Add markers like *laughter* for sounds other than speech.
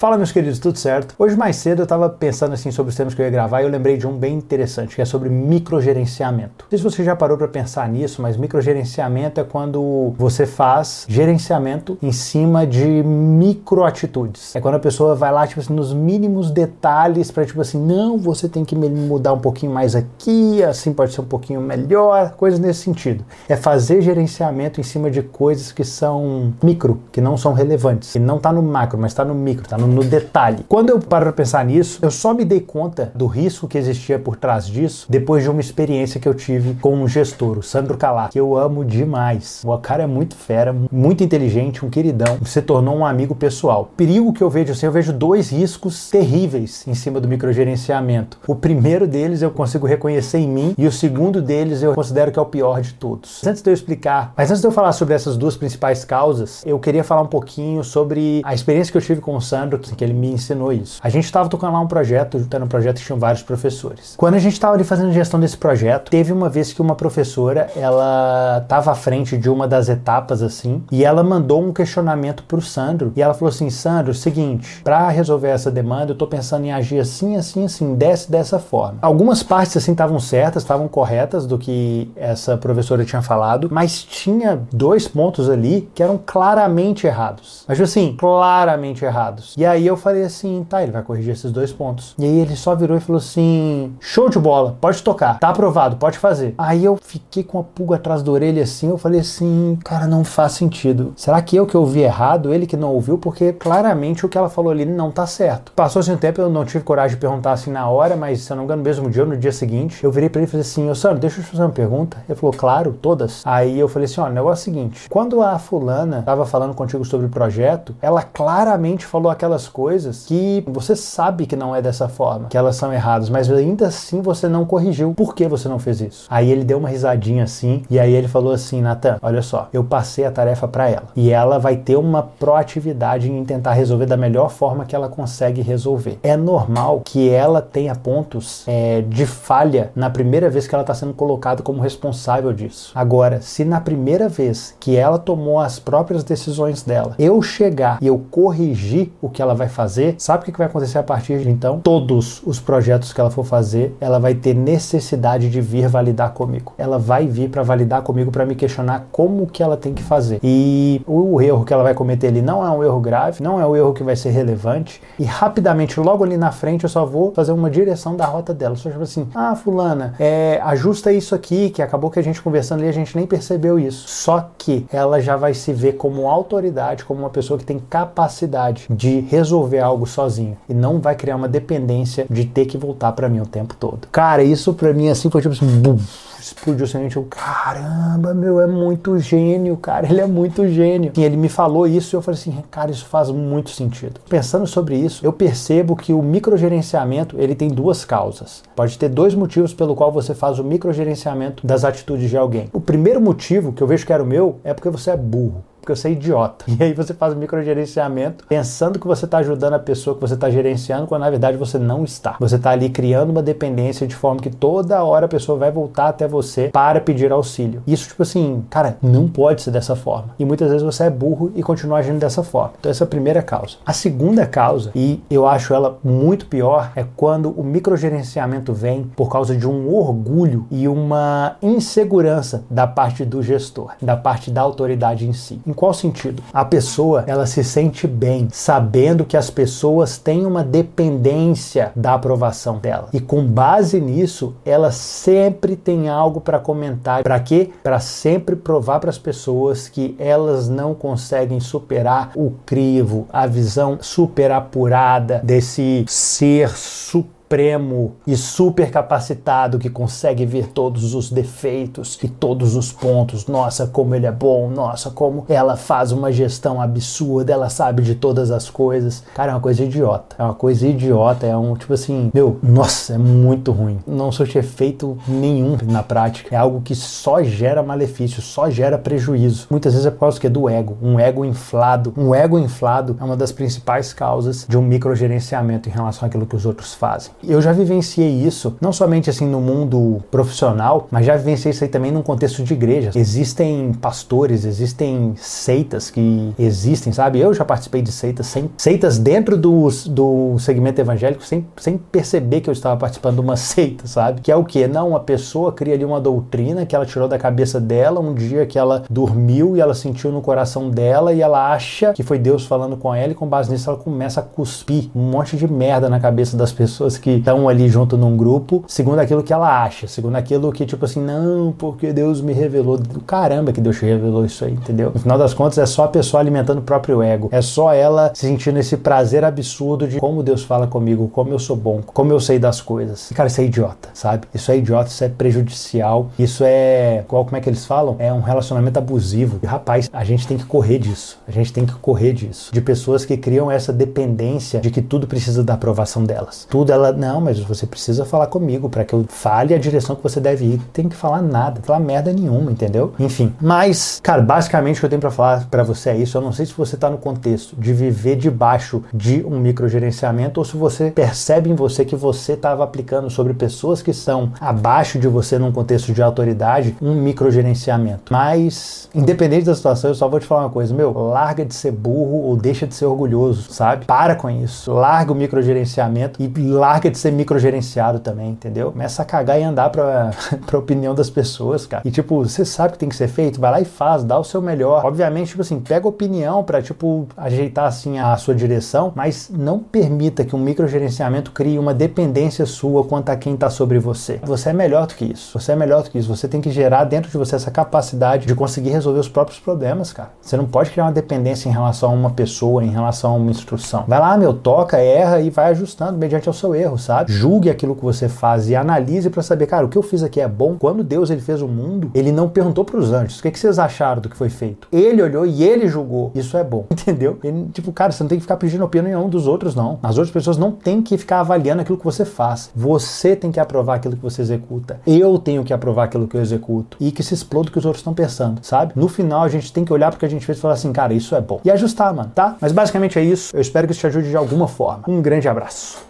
Fala meus queridos, tudo certo? Hoje mais cedo eu estava pensando assim sobre os temas que eu ia gravar e eu lembrei de um bem interessante, que é sobre microgerenciamento. Não sei se você já parou para pensar nisso, mas microgerenciamento é quando você faz gerenciamento em cima de microatitudes. É quando a pessoa vai lá tipo assim, nos mínimos detalhes para tipo assim, não, você tem que mudar um pouquinho mais aqui, assim pode ser um pouquinho melhor, coisas nesse sentido. É fazer gerenciamento em cima de coisas que são micro, que não são relevantes, que não está no macro, mas está no micro, está no no detalhe. Quando eu paro para pensar nisso, eu só me dei conta do risco que existia por trás disso depois de uma experiência que eu tive com um gestor, o Sandro Calar, que eu amo demais. O cara é muito fera, muito inteligente, um queridão, se tornou um amigo pessoal. O perigo que eu vejo assim, eu vejo dois riscos terríveis em cima do microgerenciamento. O primeiro deles eu consigo reconhecer em mim e o segundo deles eu considero que é o pior de todos. Antes de eu explicar, mas antes de eu falar sobre essas duas principais causas, eu queria falar um pouquinho sobre a experiência que eu tive com o Sandro que ele me ensinou isso. A gente estava tocando lá um projeto, era um projeto que tinha vários professores. Quando a gente estava ali fazendo gestão desse projeto, teve uma vez que uma professora, ela estava à frente de uma das etapas assim, e ela mandou um questionamento para o Sandro, e ela falou assim: Sandro, seguinte, para resolver essa demanda, eu estou pensando em agir assim, assim, assim, desce dessa forma. Algumas partes assim estavam certas, estavam corretas do que essa professora tinha falado, mas tinha dois pontos ali que eram claramente errados. Mas assim, claramente errados. E aí eu falei assim, tá, ele vai corrigir esses dois pontos. E aí ele só virou e falou assim: show de bola, pode tocar, tá aprovado, pode fazer. Aí eu fiquei com a pulga atrás da orelha assim, eu falei assim, cara, não faz sentido. Será que eu que ouvi errado, ele que não ouviu? Porque claramente o que ela falou ali não tá certo. Passou-se um tempo, eu não tive coragem de perguntar assim na hora, mas se eu não me engano, no mesmo dia ou no dia seguinte, eu virei pra ele e falei assim: Ô Sandro, deixa eu te fazer uma pergunta. Ele falou, claro, todas. Aí eu falei assim: ó, o negócio é o seguinte: quando a fulana tava falando contigo sobre o projeto, ela claramente falou aquela coisas que você sabe que não é dessa forma, que elas são erradas, mas ainda assim você não corrigiu. Por que você não fez isso? Aí ele deu uma risadinha assim, e aí ele falou assim: Natan, olha só, eu passei a tarefa para ela. E ela vai ter uma proatividade em tentar resolver da melhor forma que ela consegue resolver. É normal que ela tenha pontos é, de falha na primeira vez que ela está sendo colocada como responsável disso. Agora, se na primeira vez que ela tomou as próprias decisões dela, eu chegar e eu corrigir o que que ela vai fazer, sabe o que vai acontecer a partir de então? Todos os projetos que ela for fazer, ela vai ter necessidade de vir validar comigo. Ela vai vir para validar comigo para me questionar como que ela tem que fazer. E o erro que ela vai cometer ali não é um erro grave, não é um erro que vai ser relevante. E rapidamente, logo ali na frente, eu só vou fazer uma direção da rota dela. Só tipo assim, ah, fulana, é, ajusta isso aqui, que acabou que a gente conversando ali, a gente nem percebeu isso. Só que ela já vai se ver como autoridade, como uma pessoa que tem capacidade de resolver algo sozinho e não vai criar uma dependência de ter que voltar para mim o tempo todo. Cara, isso para mim assim foi tipo assim, bum, explodiu assim, eu, caramba, meu, é muito gênio, cara, ele é muito gênio. E ele me falou isso e eu falei assim, cara, isso faz muito sentido. Pensando sobre isso, eu percebo que o microgerenciamento, ele tem duas causas. Pode ter dois motivos pelo qual você faz o microgerenciamento das atitudes de alguém. O primeiro motivo, que eu vejo que era o meu, é porque você é burro porque você é idiota. *laughs* E aí você faz microgerenciamento pensando que você está ajudando a pessoa que você está gerenciando, quando na verdade você não está. Você está ali criando uma dependência de forma que toda hora a pessoa vai voltar até você para pedir auxílio. Isso, tipo assim, cara, não pode ser dessa forma. E muitas vezes você é burro e continua agindo dessa forma. Então, essa é a primeira causa. A segunda causa, e eu acho ela muito pior, é quando o microgerenciamento vem por causa de um orgulho e uma insegurança da parte do gestor, da parte da autoridade em si. Em qual sentido? A pessoa, ela se sente bem sabendo que as pessoas têm uma dependência da aprovação dela. E com base nisso, ela sempre tem algo para comentar. Para quê? Para sempre provar para as pessoas que elas não conseguem superar o crivo, a visão super apurada desse ser super supremo e super capacitado que consegue ver todos os defeitos e todos os pontos. Nossa, como ele é bom, nossa, como ela faz uma gestão absurda, ela sabe de todas as coisas. Cara, é uma coisa idiota. É uma coisa idiota, é um tipo assim, meu, nossa, é muito ruim. Não surte efeito nenhum na prática. É algo que só gera malefício, só gera prejuízo. Muitas vezes é por causa que é do ego, um ego inflado. Um ego inflado é uma das principais causas de um microgerenciamento em relação àquilo que os outros fazem. Eu já vivenciei isso, não somente assim no mundo profissional, mas já vivenciei isso aí também num contexto de igreja. Existem pastores, existem seitas que existem, sabe? Eu já participei de seitas, sem, seitas dentro do, do segmento evangélico, sem, sem perceber que eu estava participando de uma *laughs* seita, sabe? Que é o que? Não, uma pessoa cria ali uma doutrina que ela tirou da cabeça dela um dia que ela dormiu e ela sentiu no coração dela e ela acha que foi Deus falando com ela e com base nisso ela começa a cuspir um monte de merda na cabeça das pessoas que estão ali junto num grupo, segundo aquilo que ela acha, segundo aquilo que, tipo assim, não, porque Deus me revelou. Caramba que Deus te revelou isso aí, entendeu? No final das contas, é só a pessoa alimentando o próprio ego. É só ela sentindo esse prazer absurdo de como Deus fala comigo, como eu sou bom, como eu sei das coisas. Cara, isso é idiota, sabe? Isso é idiota, isso é prejudicial, isso é. Qual, como é que eles falam? É um relacionamento abusivo. E, rapaz, a gente tem que correr disso. A gente tem que correr disso. De pessoas que criam essa dependência de que tudo precisa da aprovação delas. Tudo ela, não, mas você precisa falar comigo para que eu fale a direção que você deve ir. Tem que falar nada, falar merda nenhuma, entendeu? Enfim. Mas, cara, basicamente o que eu tenho para falar para você é isso. Eu não sei se você tá no contexto de viver debaixo de um microgerenciamento ou se você percebe em você que você estava aplicando sobre pessoas que são abaixo de você num contexto de autoridade um microgerenciamento. Mas, independente da situação, eu só vou te falar uma coisa, meu, larga de ser burro ou deixa de ser orgulhoso, sabe? Para com isso. Larga o microgerenciamento e larga de ser microgerenciado também, entendeu? Começa a cagar e andar pra, *laughs* pra opinião das pessoas, cara. E tipo, você sabe o que tem que ser feito, vai lá e faz, dá o seu melhor. Obviamente, tipo assim, pega opinião para tipo ajeitar assim a sua direção, mas não permita que um microgerenciamento crie uma dependência sua quanto a quem tá sobre você. Você é melhor do que isso. Você é melhor do que isso. Você tem que gerar dentro de você essa capacidade de conseguir resolver os próprios problemas, cara. Você não pode criar uma dependência em relação a uma pessoa, em relação a uma instrução. Vai lá, meu, toca, erra e vai ajustando mediante ao seu erro, sabe? Julgue aquilo que você faz e analise para saber, cara, o que eu fiz aqui é bom. Quando Deus ele fez o mundo, ele não perguntou para os anjos o que, que vocês acharam do que foi feito. Ele olhou e ele julgou. Isso é bom, *laughs* entendeu? Ele, tipo, cara, você não tem que ficar pedindo opinião dos outros, não. As outras pessoas não têm que ficar avaliando aquilo que você faz. Você tem que aprovar aquilo que você executa. Eu tenho que aprovar aquilo que eu executo. E que se exploda o que os outros estão pensando, sabe? No final, a gente tem que olhar porque a gente fez e falar assim, cara, isso é bom. E ajustar, mano, tá? Mas basicamente é isso. Eu espero que isso te ajude de alguma forma. Um grande abraço.